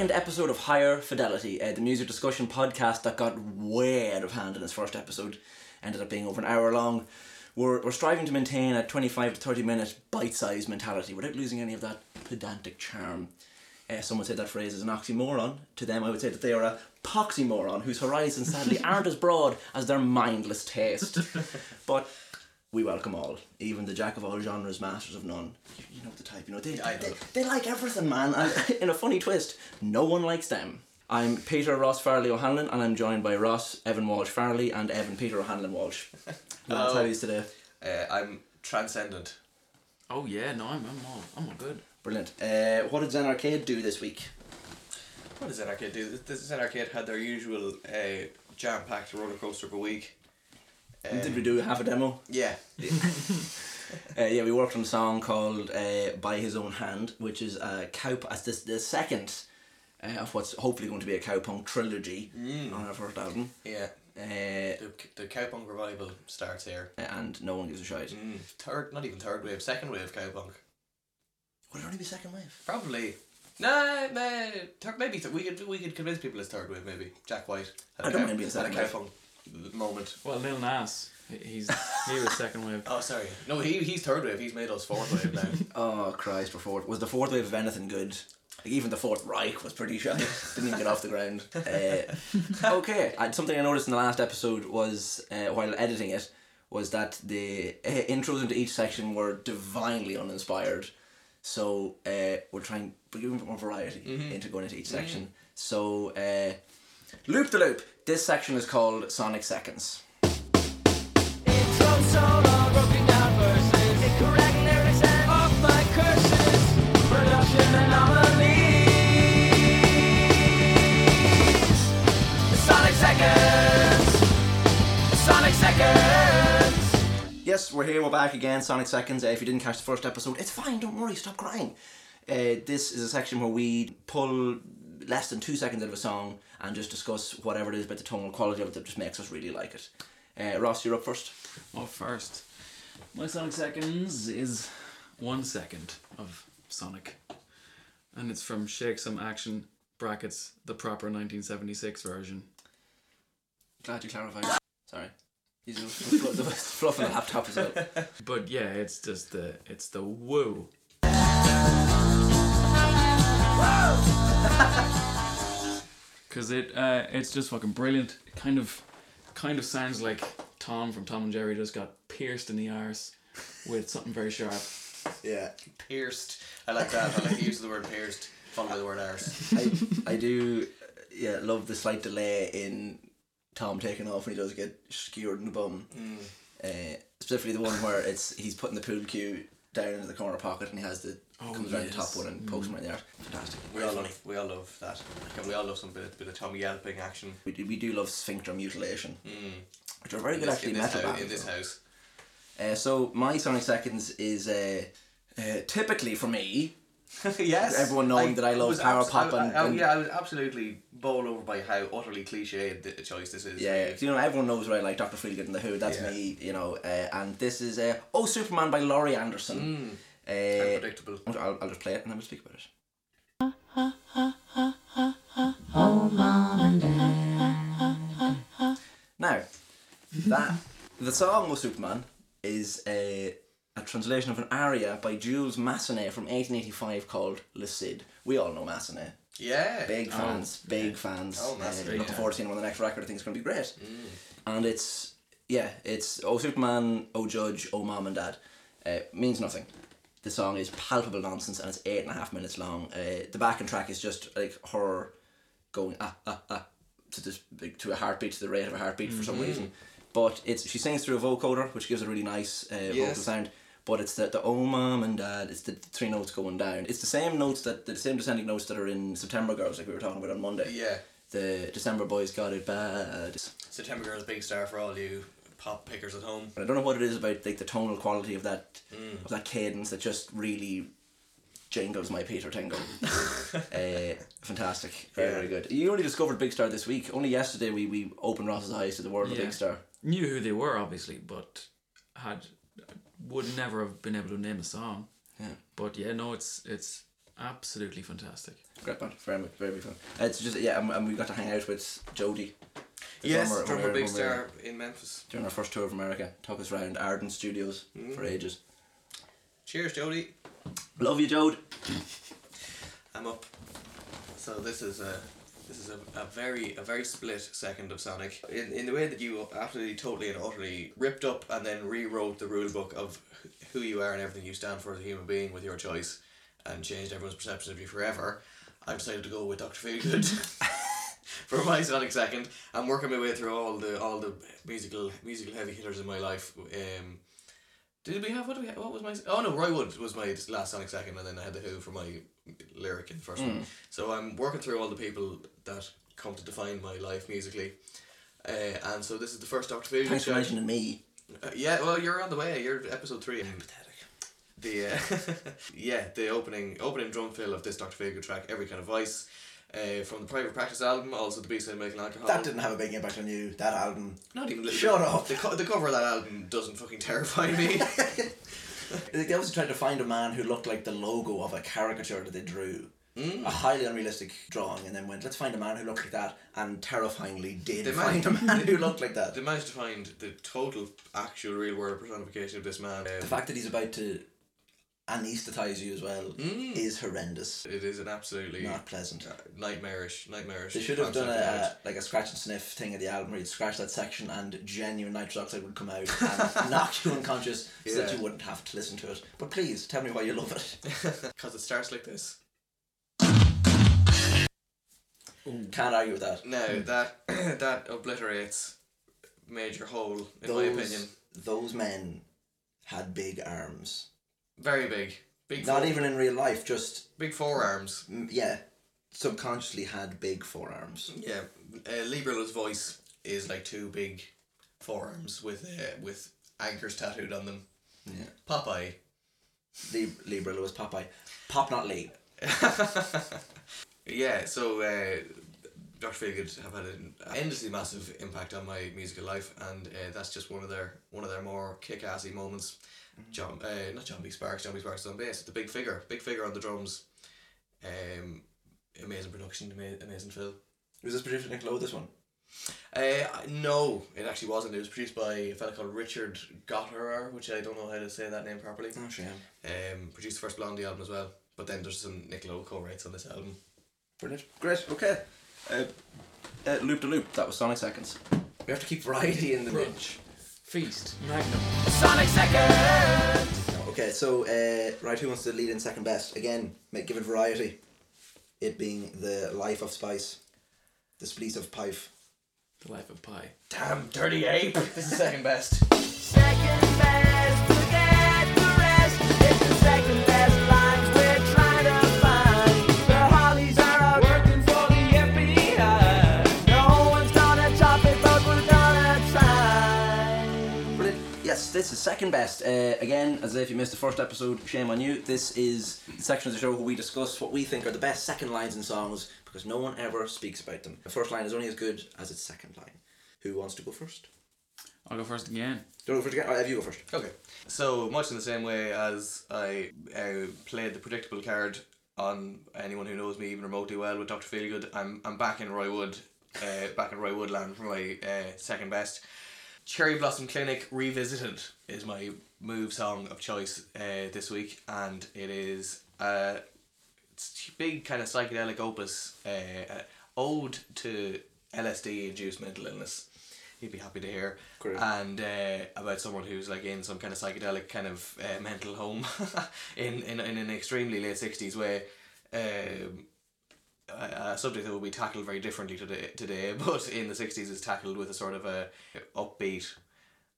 second episode of Higher Fidelity, uh, the music discussion podcast that got way out of hand in its first episode, ended up being over an hour long. We're, we're striving to maintain a 25 to 30 minute bite sized mentality without losing any of that pedantic charm. Uh, someone said that phrase is an oxymoron. To them, I would say that they are a poxymoron whose horizons sadly aren't as broad as their mindless taste. but we welcome all, even the jack of all genres, masters of none. You, you know the type, you know they, I they, they like everything, man. And in a funny twist, no one likes them. I'm Peter Ross Farley O'Hanlon, and I'm joined by Ross Evan Walsh Farley and Evan Peter O'Hanlon Walsh. Lads, how are you today? Uh, I'm transcendent. Oh yeah, no, I'm, I'm all I'm all good. Brilliant. Uh, what did Zen Arcade do this week? What does Zen arcade do? This Zen Arcade had their usual uh, jam packed roller coaster of a week. Uh, Did we do half a demo? Yeah. Uh, yeah, we worked on a song called uh, "By His Own Hand," which is a cow. As this the second uh, of what's hopefully going to be a cowpunk trilogy on our first album. Yeah. Uh, The, the Cowpunk revival starts here. and no one gives a shit. Mm, third, not even third wave, second wave Cowpunk. Would it only be second wave? Probably. Nah, nah, maybe th- we could we could convince people it's third wave. Maybe Jack White. Had I don't cow- mind being second wave. Cowpunk moment. Well, Lil Nas, he's he was second wave. Oh, sorry. No, he he's third wave. He's made us fourth wave now. Oh Christ! For fourth, was the fourth wave of anything good? Like even the Fourth Reich was pretty shy. Didn't even get off the ground. Uh, okay, and something I noticed in the last episode was uh, while editing it was that the uh, intros into each section were divinely uninspired. So uh, we're trying to give a bit more variety into going into each section. So uh, loop the loop. This section is called Sonic Seconds. Yes, we're here. We're back again. Sonic Seconds. Uh, if you didn't catch the first episode, it's fine. Don't worry. Stop crying. Uh, this is a section where we pull less than two seconds out of a song and just discuss whatever it is about the tonal quality of it that just makes us really like it. Uh, Ross, you're up first. Well, first, my Sonic Seconds is one second of Sonic, and it's from Shake Some Action brackets the proper 1976 version. Glad you clarified. Sorry. He's fl- the fluff on the laptop as well. But yeah, it's just the it's the woo. Cause it uh, it's just fucking brilliant. It kind of kind of sounds like Tom from Tom and Jerry just got pierced in the arse with something very sharp. Yeah. pierced. I like that. I like the use of the word pierced, followed by the word arse. I, I do yeah love the slight delay in Tom taking off when he does get skewered in the bum. Uh, specifically the one where it's he's putting the pool cue down into the corner pocket and he has the Oh, comes around the top one and pokes him right there. Fantastic. We all love, we all love that. And we all love some bit, of, bit of Tommy yelping action. We do, we do love sphincter mutilation, which are very In good this, actually in this, metal house, bands. in this though. house. Uh, so my Sonic Seconds is uh, uh, typically for me. yes. Everyone knowing that I love power abs- pop and- I- and- yeah, I was absolutely bowled over by how utterly cliched the choice this is. Yeah, you know everyone knows what I like Doctor Feelgood and the Who. That's Yeah. me, you know. Uh, and this is uh, Oh Superman by Laurie Anderson. Uh, Unpredictable. I'll, I'll just play it and then we'll speak about it. Now, that the song "Oh Superman" is a a translation of an aria by Jules Massenet from 1885 called "Le Cid." We all know Massenet. Yeah. Big fans, big fans. Oh, uh, Massenet, looking yeah. forward to seeing him on the next record. I think it's going to be great. And it's yeah, it's "Oh Superman," "Oh Judge," "Oh Mom and Dad." Uh, means nothing. The song is palpable nonsense and it's eight and a half minutes long. Uh, the backing track is just like her going ah ah ah to this to a heartbeat to the rate of a heartbeat for some reason. But it's she sings through a vocoder, which gives a really nice uh, vocal sound. But it's the the oh mom and dad. It's the three notes going down. It's the same notes that the same descending notes that are in September Girls, like we were talking about on Monday. Yeah. The December boys got it bad. September Girls, big star for all you pop pickers at home. But I don't know what it is about like the tonal quality of that Mm. of that cadence that just really jingles my Peter Tingle. uh, fantastic, very Yeah. very good. You only discovered Big Star this week. Only yesterday we, we opened Ross's eyes to the world of Big Star. Knew who they were obviously, but had would never have been able to name a song. Yeah. But yeah, no, it's it's Absolutely fantastic. Great band, very much, very fun. Uh, It's just yeah, and, and we got to hang out with Jody. Yes, drummer, drummer, when we were- big when we were- star in Memphis. During our first tour of America, took us around Ardent Studios for ages. Cheers, Jody. Love you, Jode. I'm up. So this is a this is a, a very a very split second of Sonic in in the way that you absolutely totally and utterly ripped up and then rewrote the rule book of who you are and everything you stand for as a human being with your choice and changed everyone's perception of you forever. I decided to go with Doctor Feelgood for my Sonic second. I'm working my way through all the all the musical musical heavy hitters in my life. Um, did we have what do we have, what was my oh no Roy Wood was my last Sonic second and then I had the Who for my lyric in the first one. So I'm working through all the people that come to define my life musically. Uh, and so this is the first Doctor Feelgood Thanks for mentioning me. Uh, yeah, well you're on the way. You're episode three. The uh, yeah the opening opening drum fill of this Doctor Feelgood track every kind of voice. Uh, from the Private Practice album, also the B-side Milk and Alcohol. That didn't have a big impact on you. That album. Not even. Shut up. The, co- the cover of that album doesn't fucking terrify me. They also tried to find a man who looked like the logo of a caricature that they drew. Mm. A highly unrealistic drawing, and then went, let's find a man who looked like that, and terrifyingly did They find managed- a man who looked like that. they managed to find the total, actual, real world personification of this man. The fact that he's about to anesthetize you as well Mm. is horrendous. It is an absolutely Not pleasant. uh, nightmarish, nightmarish. They should have done a, it. like a scratch and sniff thing at the album where you'd scratch that section and genuine nitrous oxide would come out and knock you unconscious so that you wouldn't have to listen to it. But please tell me why you love it. Because it starts like this. Can't argue with that. Now that that obliterates major hole in my opinion. those men had big arms. Very big, big. Not even in real life, just big forearms. yeah, subconsciously had big forearms. Yeah, uh, Libra's voice is like two big forearms with uh, with anchors tattooed on them. Yeah. Popeye. Lib- Libra Lewis Popeye, Pop not Lee. yeah, so uh, Dr. Feelgood have had an endlessly massive impact on my musical life, and uh, that's just one of their one of their more kick-assy moments. John, uh, not John B. Sparks. John B. Sparks is on bass. The big figure, big figure on the drums. Um, amazing production, ama- amazing fill. Was this produced by Nick Lowe? This one. Uh, no, it actually wasn't. It was produced by a fella called Richard Gottehrer, which I don't know how to say that name properly. Oh shame. Um, produced the first Blondie album as well. But then there's some Nick Lowe co-writes on this album. Brilliant. Great. Okay. Uh, uh, loop to loop. That was Sonic Seconds. We have to keep variety in the Crunch. Feast. Magnum. Sonic Seconds. Okay, so uh, right, who wants to lead in second best? Again, make give it variety. It being the life of spice, the spleece of pife. The life of pie. Damn, dirty ape! this is second best. Second best, this is second best. Uh, again, as if you missed the first episode, shame on you. This is the section of the show where we discuss what we think are the best second lines in songs because no one ever speaks about them. The first line is only as good as its second line. Who wants to go first? I'll go first again. Don't go first again. I'll have you go first. Okay. So, much in the same way as I uh, played the predictable card on anyone who knows me even remotely well with Dr. Feelgood, I'm, I'm back in Roy Wood, uh, back in Roy Woodland for my uh, second best. Cherry Blossom Clinic Revisited is my move song of choice uh, this week, and it is uh, it's big kind of psychedelic opus, uh, uh, ode to LSD induced mental illness. You'd be happy to hear. Great. And uh, about someone who's like in some kind of psychedelic kind of uh, mental home in, in, in an extremely late 60s way. Um, a, subject that will be tackled very differently today, today, but in the 60s is tackled with a sort of a upbeat,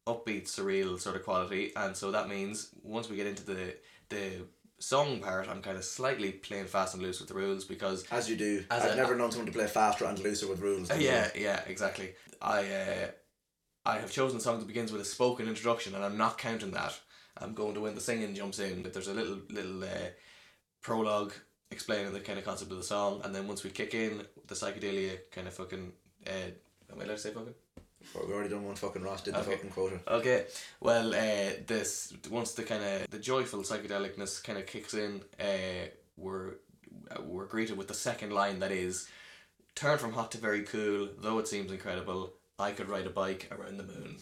upbeat, surreal sort of quality. And so that means once we get into the, the song part, I'm kind of slightly playing fast and loose with the rules because As you do. As I've a- never known someone to play faster and looser with rules. Uh, yeah, yeah, exactly. I uh, I have chosen a song that begins with a spoken introduction, and I'm not counting that. I'm going to when the singing jumps in. But there's a little little uh, prologue explaining the kind of concept of the song, and then once we kick in, the psychedelia kind of fucking. Uh, am I allowed to say fucking? Well, we've already done one fucking Ross did the fucking quota. Okay, well, uh, this once the kind of the joyful psychedelicness kind of kicks in, uh, we're we're greeted with the second line that is, "Turn from hot to very cool, though it seems incredible. I could ride a bike around the moon."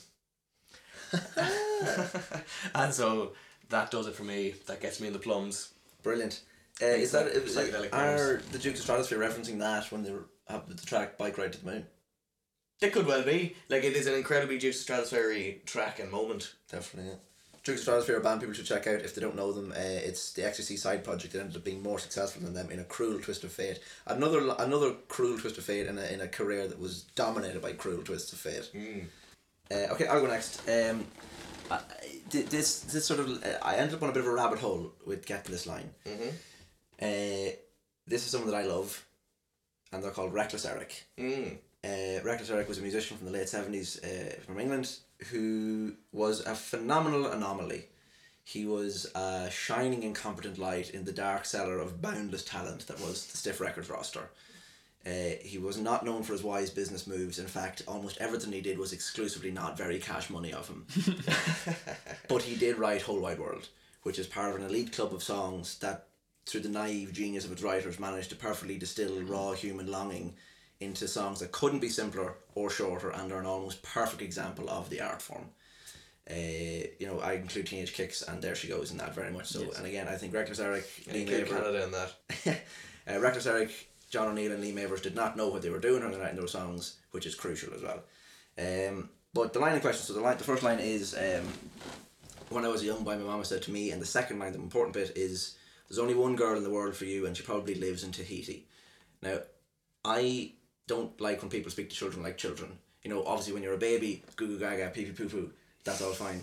and so that does it for me. That gets me in the plums. Brilliant. Uh, is that Psych- psychedelic are the Dukes of Stratosphear referencing that when they were- have the track "Bike Ride to the Moon"? It could well be. Like it is an incredibly Dukes of Stratosphear track and moment. Definitely. Yeah. Dukes of Stratosphear are a band people should check out if they don't know them. Uh, it's the XTC side project that ended up being more successful than them in a cruel twist of fate. Another another cruel twist of fate in a, in a career that was dominated by cruel twists of fate. Uh, okay, I'll go next. Um, I, this this sort of uh, I ended up on a bit of a rabbit hole with getting this line. Mm-hmm. Uh, this is someone that I love, and they're called Reckless Eric. Mm. Uh, Reckless Eric was a musician from the late 70s uh, from England who was a phenomenal anomaly. He was a shining incompetent light in the dark cellar of boundless talent that was the Stiff Records roster. Uh, he was not known for his wise business moves. In fact, almost everything he did was exclusively not very cash money of him. but he did write Whole Wide World, which is part of an elite club of songs that, through the naive genius of its writers, managed to perfectly distill raw human longing into songs that couldn't be simpler or shorter and are an almost perfect example of the art form. Uh, you know, I include Teenage Kicks and There She Goes in that very much so. And again, I think Reckless Eric, Lee Include Maver, Canada in that. uh, Reckless Eric, John O'Neill, and Lee Mavers did not know what they were doing when they writing those songs, which is crucial as well. Um, but the line in question, so the line, the first line is, um, when I was a young boy, my mama said to me, and the second line, the important bit is, there's only one girl in the world for you, and she probably lives in Tahiti. Now, I don't like when people speak to children like children. You know, obviously when you're a baby, goo goo gaga, pee pee poo poo, that's all fine.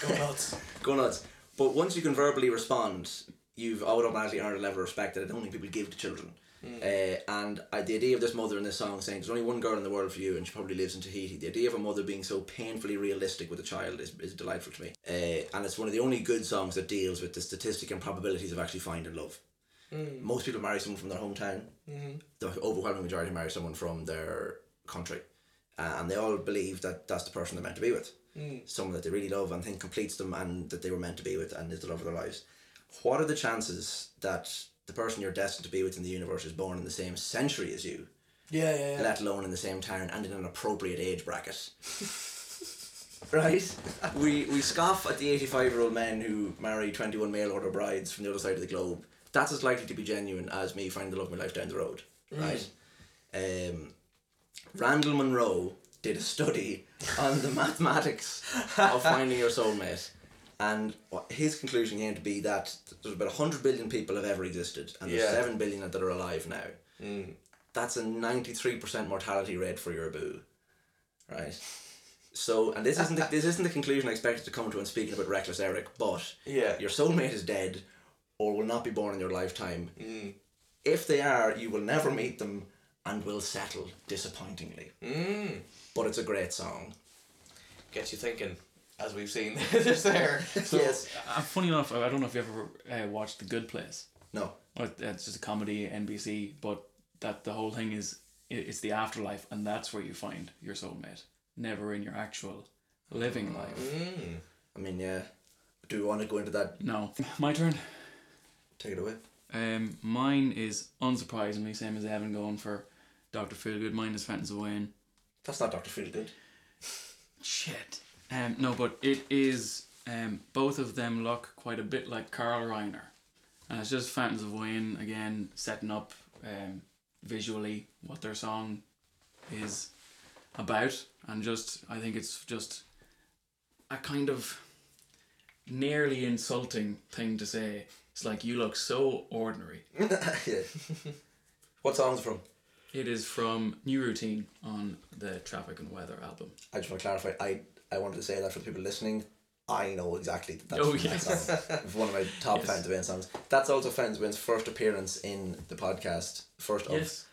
Go nuts. Go nuts. But once you can verbally respond, you've automatically earned a level of respect that I don't think people give to children. Uh, and I, the idea of this mother in this song saying, There's only one girl in the world for you, and she probably lives in Tahiti. The idea of a mother being so painfully realistic with a child is, is delightful to me. Uh, and it's one of the only good songs that deals with the statistic and probabilities of actually finding love. Most people marry someone from their hometown. The overwhelming majority marry someone from their country. Uh, and they all believe that that's the person they're meant to be with. Someone that they really love and think completes them and that they were meant to be with and is the love of their lives. What are the chances that the person you're destined to be with in the universe is born in the same century as you, Yeah, yeah, yeah. let alone in the same town and in an appropriate age bracket? right? We, we scoff at the 85 year old men who marry 21 mail order brides from the other side of the globe. That's as likely to be genuine as me finding the love of my life down the road. Right? Um, Randall Munroe did a study on the mathematics of finding your soulmate. And his conclusion came to be that there's about 100 billion people have ever existed, and there's Yeah. 7 billion that are alive now. That's a 93% mortality rate for your boo. Right? So, and this isn't the, this isn't the conclusion I expected to come to when speaking about Reckless Eric, but Yeah. your soulmate is dead or will not be born in your lifetime. If they are, you will never meet them and will settle disappointingly. Mm. But it's a great song. Gets you thinking, as we've seen just there. So, yes. Uh, funny enough, I don't know if you ever uh, watched The Good Place. No. Well, It's just a comedy, NBC, but that the whole thing is it's the afterlife, and that's where you find your soulmate. Never in your actual living life. Mm. I mean, yeah. Do we want to go into that? No, my turn. Take it away. Um, mine is unsurprisingly same as Evan going for Doctor Feelgood. Mine is Fountains of Wayne. That's not Dr. Feelgood. Shit. Um, no, but it is. Um, both of them look quite a bit like Carl Reiner, and it's just Fountains of Wayne again setting up um, visually what their song is about, and just I think it's just a kind of nearly insulting thing to say. It's like you look so ordinary. yeah. what song's it from? It is from New Routine on the Traffic and Weather album. I just want to clarify. I, I wanted to say that for the people listening. I know exactly that that's Oh, yes. that song. One of my top Yes. Fountains of Wayne songs. That's also Fountains of Wayne's first appearance in the podcast. First of Yes.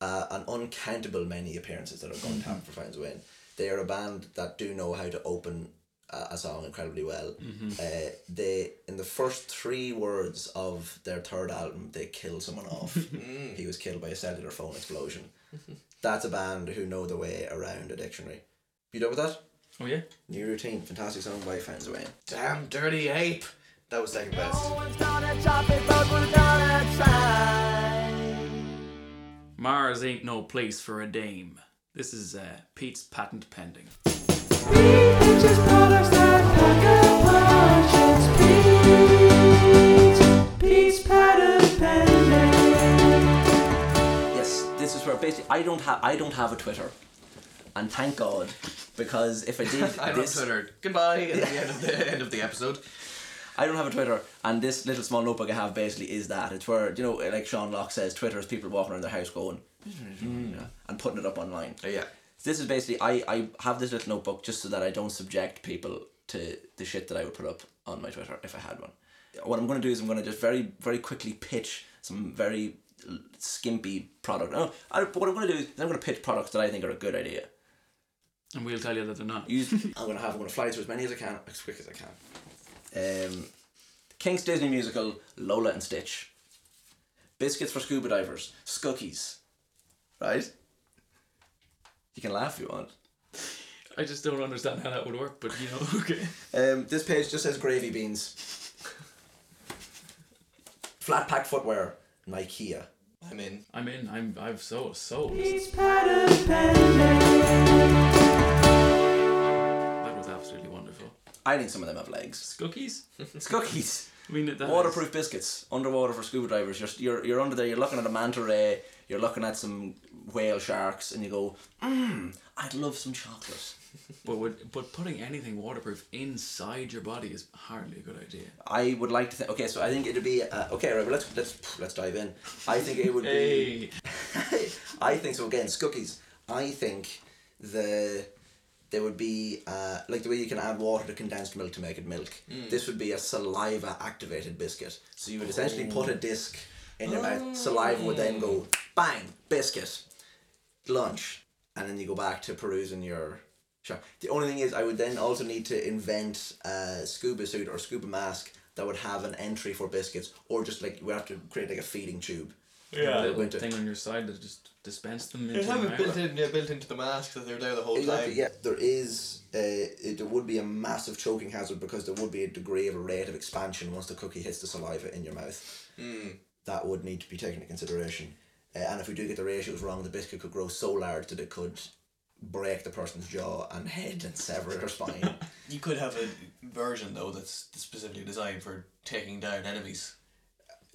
uh, an uncountable many appearances that are going to happen for Fountains of Wayne. They are a band that do know how to open a, a song incredibly well. Uh, they in the first three words of their third album, they kill someone off. he was killed by a cellular phone explosion. That's a band who know the way around a dictionary. You know with that? Oh yeah. New routine, fantastic song by Fans Away. Damn dirty ape. That was second best. No one's gonna top it, but we're gonna try. Mars ain't no place for a dame. This is uh, Pete's patent pending. Peaches products that pack a punch. It's Pete's, Pete's patent pending. Yes, this is where basically I don't have I don't have a Twitter, and thank God, because if I did I don't this, Twitter. Goodbye at the end of the end of the episode. I don't have a Twitter, and this little small notebook I have basically is that. It's where you know, like Sean Lock says, Twitter is people walking around their house going and putting it up online. Uh, yeah. This is basically I I have this little notebook just so that I don't subject people to the shit that I would put up on my Twitter if I had one. What I'm going to do is I'm going to just very very quickly pitch some very skimpy product. No, I, what I'm going to do is I'm going to pitch products that I think are a good idea. And we'll tell you that they're not. Use I'm going to have I'm going to fly through as many as I can as quick as I can. Um, Kinks Disney musical Lola and Stitch. Biscuits for scuba divers. Scookies. Right. You can laugh if you want. I just don't understand how that would work, but you know, okay. Um, this page just says gravy beans. Flat pack footwear, Nikea. I'm in. I'm in. I'm. I've so so. I think some of them have legs. Cookies. It's cookies. I mean, that Waterproof biscuits, underwater for scuba divers. You're, you're, you're under there, you're looking at a manta ray, you're looking at some whale sharks, and you go, mmm, I'd love some chocolate. But would, but putting anything waterproof inside your body is hardly a good idea. I would like to think. Okay, so I think it'd be uh, okay. Right, well, let's let's let's dive in. I think it would be. Hey, I think so. Again, Scookies. I think the there would be uh, like the way you can add water to condensed milk to make it milk. This would be a saliva activated biscuit. So you would essentially put a disc in your mouth. Saliva would then go bang biscuit, lunch, and then you go back to perusing your. Shop. The only thing is, I would then also need to invent a scuba suit or scuba mask that would have an entry for biscuits, or just like we have to create like a feeding tube. Yeah, That little would- thing on your side that just dispense them They into have your it built mouth. in, yeah, built into the mask that they're there the whole Exactly. time. Yeah, there is. Uh, it, there would be a massive choking hazard because there would be a degree of a rate of expansion once the cookie hits the saliva in your mouth. That would need to be taken into consideration. Uh, and if we do get the ratios wrong, the biscuit could grow so large that it could break the person's jaw and head and sever their spine. You could have a version though that's specifically designed for taking down enemies.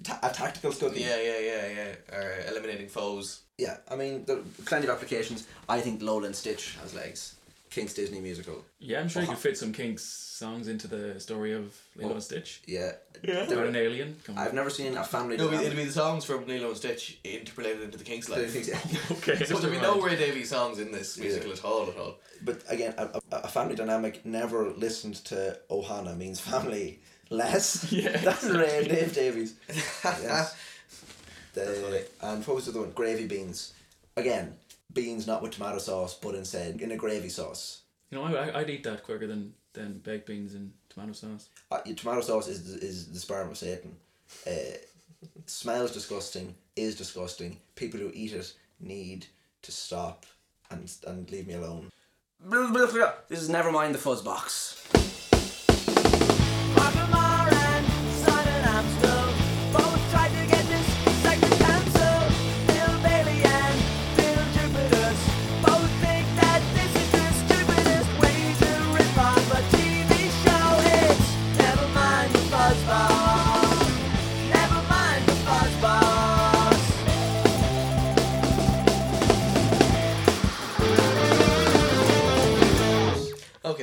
Ta- a tactical cookie. Yeah, yeah, yeah, yeah. Or eliminating foes. Yeah, I mean, there are plenty of applications. I think Lola and Stitch has legs. Kinks Disney musical. Yeah, I'm sure you oh, could fit some Kinks songs into the story of Lilo oh, and Stitch. Yeah. yeah. About There- an alien. Come. I've never seen a family. No, dynamic- it'd be the songs from Lilo and Stitch interpolated into the Kinks life. okay. So there'd be no Ray Davies songs in this musical at all, at all. But again, a, a, a family dynamic never listened to Ohana means family less. Yeah. That's Ray and Dave Davies. yes. funny. The, and what was the other one? Gravy beans. Again, beans not with tomato sauce, but instead in a gravy sauce. You know, I, I'd eat that quicker than, than baked beans and tomato sauce. Uh, tomato sauce is the- is the sperm of Satan. Uh, smells disgusting. Is disgusting. People who eat it need to stop and and leave me alone. This is never mind the fuzz box.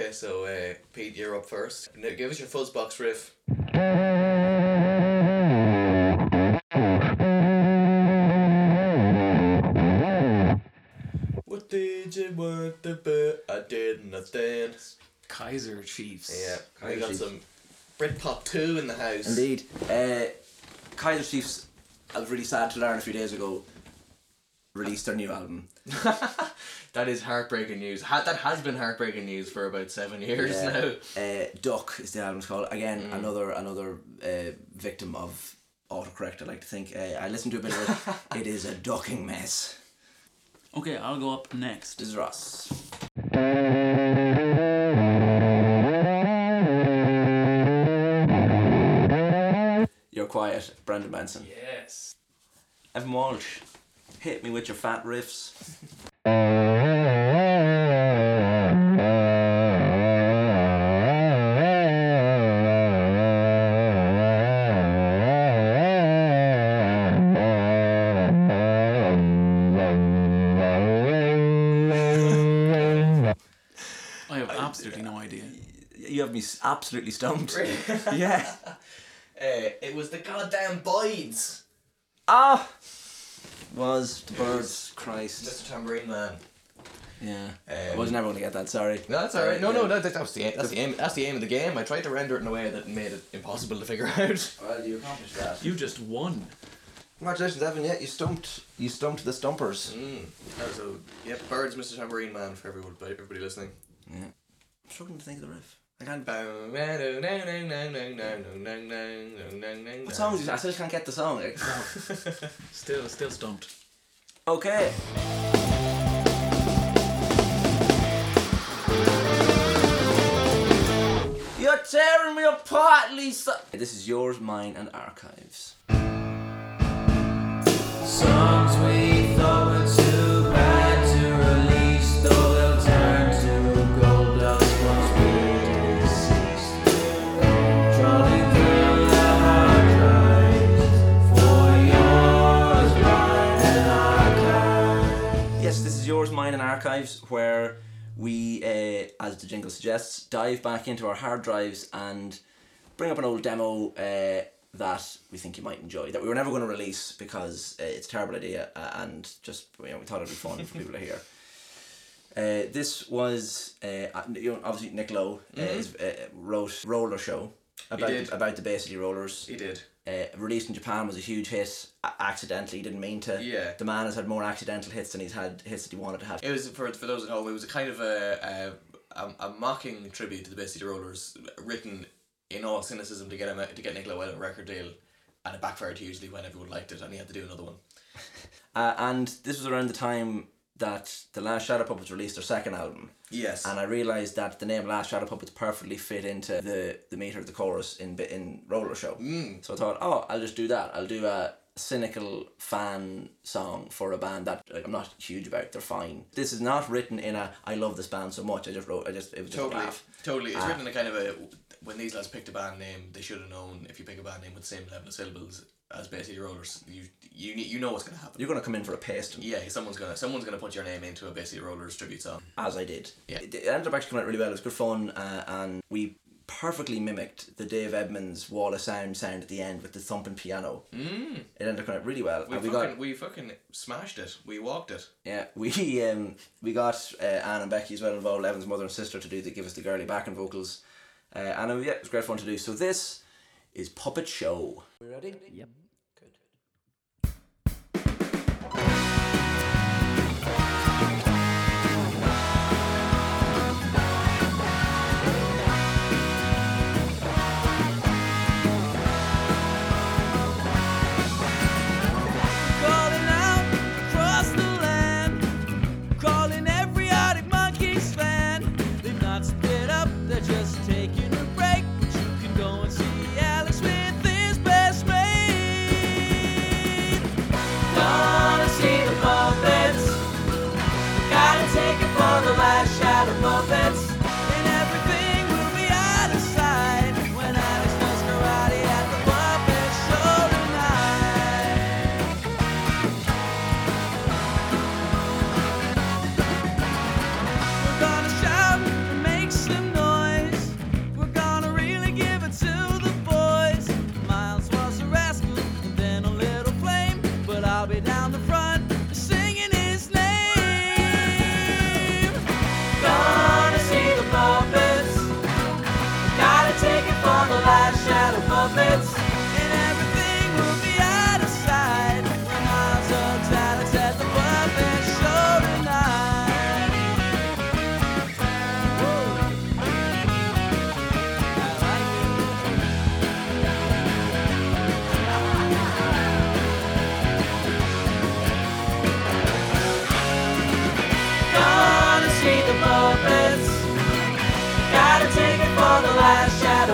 Okay, so uh, Pete, you're up first. Now give us your fuzzbox riff. What did you want to bet? I didn't nothing. Kaiser Chiefs. Yeah, we got Chiefs. some Britpop 2 in the house. Indeed. Uh, Kaiser Chiefs, I was really sad to learn a few days ago, released their new album. That is heartbreaking news. Ha- that has been heartbreaking news for about seven years now. Uh, Duck is the album's called. Again, another another uh, victim of autocorrect, I like to think. Uh, I listened to a bit of it. it is a ducking mess. Okay, I'll go up next. This is Ross. Brendan Benson. Yes. Evan Walsh, hit me with your fat riffs. I have absolutely no idea. You have me s- absolutely stumped. yeah. Uh, it was the goddamn Byrds. Ah! Was the Byrds, Christ. Mr. Tambourine Man. Yeah. I Um, was never going to get that, sorry. No, that's alright. No, no, that, that, was the aim. That's the aim. That's the aim of the game. I tried to render it in a way that made it impossible to figure out. Well, you accomplished that. You just won. Congratulations, Evan. Yeah, you stumped. You stumped the stumpers. Mm. Oh, so yep, Byrds, Mr. Tambourine Man for everyone, everybody listening. Yeah. I'm struggling to think of the riff. I can't. What What song is it? I still can't get the song. Still, still stumped. okay. Tearing me apart, Lisa. This is yours, mine, and archives. Songs we thought were too bad to release, though they'll turn to gold dust once we're deceased. Trawling through the hard drives for yours, mine, and archives. Yes, this is yours, mine, and archives, where we, uh, as the jingle suggests, dive back into our hard drives and bring up an old demo uh, that we think you might enjoy that we were never going to release because uh, it's a terrible idea uh, and just you know we thought it'd be fun for people to hear. Uh, this was uh, you know, obviously Nick Lowe uh, is, uh, wrote Roller Show about did. about the Bay City Rollers. He did. Uh, released in Japan was a huge hit a- accidentally. He didn't mean to. Yeah. The man has had more accidental hits than he's had hits that he wanted to have. It was for for those at home. It was a kind of a a, a, a mocking tribute to the Bay City Rollers, written in all cynicism to get him a, to get Nick Lowe a record deal, and it backfired hugely when everyone liked it, and he had to do another one. Uh, and this was around the time that the Last Shadow Puppets released their second album. Yes. And I realised that the name Last Shadow Puppets perfectly fit into the, the meter of the chorus in in Roller Show. Mm. So I thought, oh, I'll just do that. I'll do a cynical fan song for a band that like, I'm not huge about. They're fine. This is not written in a I love this band so much. I just wrote. I just it was just Totally, laugh. totally. It's Ah. written in a kind of a when these lads picked a band name, they should have known if you pick a band name with the same level of syllables as City Rollers, you you you know what's gonna happen. You're gonna come in for a paste, yeah, someone's gonna someone's gonna put your name into a City Rollers tribute song. as I did. Yeah. It, it ended up actually coming out really well. It was good fun, uh, and we perfectly mimicked the Dave Edmunds Wall of Sound sound at the end with the thumping piano. Mm. It ended up coming out really well. We and we fucking got we fucking smashed it. We walked it. yeah we um we got uh, Anne and Becky as well involved, Evan's mother and sister to do the give us the girly backing vocals, uh, and uh, yeah, it was great fun to do. So this is Puppet Show. We ready? Yep.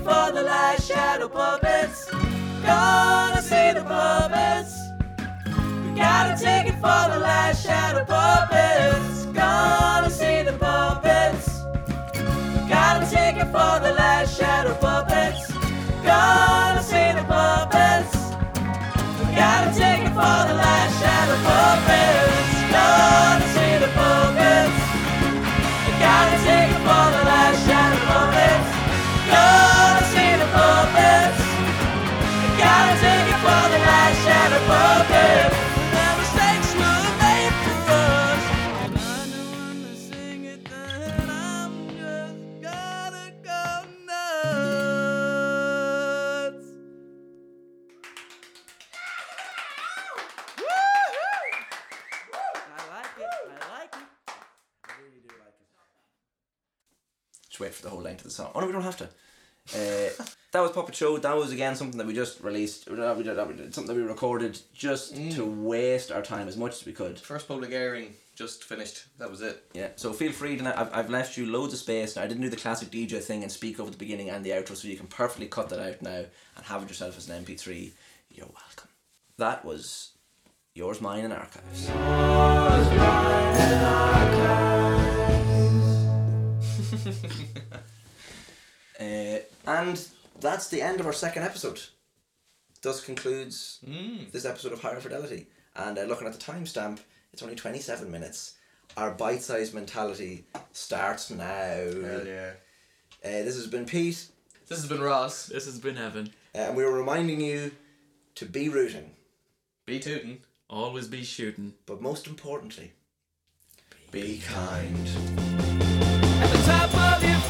for the last shadow puppets. Gonna see the puppets. We got a ticket for the last shadow puppets. Gonna see the puppets. We got a ticket for the last shadow puppets. Gonna see the puppets. We got a ticket for the last shadow puppets. Gonna see the puppets. We got a ticket for the last shadow puppets. Gonna For the whole length of the song. Oh no, we don't have to. Uh, that was Puppet Show. That was again something that we just released. we did- we did- Something that we recorded just to waste our time as much as we could. First public airing just finished. That was it. Yeah. So feel free to. I've, I've left you loads of space. Now, I didn't do the classic DJ thing and speak over the beginning and the outro, so you can perfectly cut that out now and have it yourself as an MP3. You're welcome. That was yours, mine, and archives. Uh, and that's the end of our second episode. Thus concludes this episode of Higher Fidelity. And uh, looking at the timestamp, it's only 27 minutes. Our bite sized mentality starts now. Hell yeah. Uh, this has been Pete, This has been Ross. This has been Evan. uh, and we were reminding you to be rooting, Be tooting, Always be shooting. but most importantly, be kind at the top of your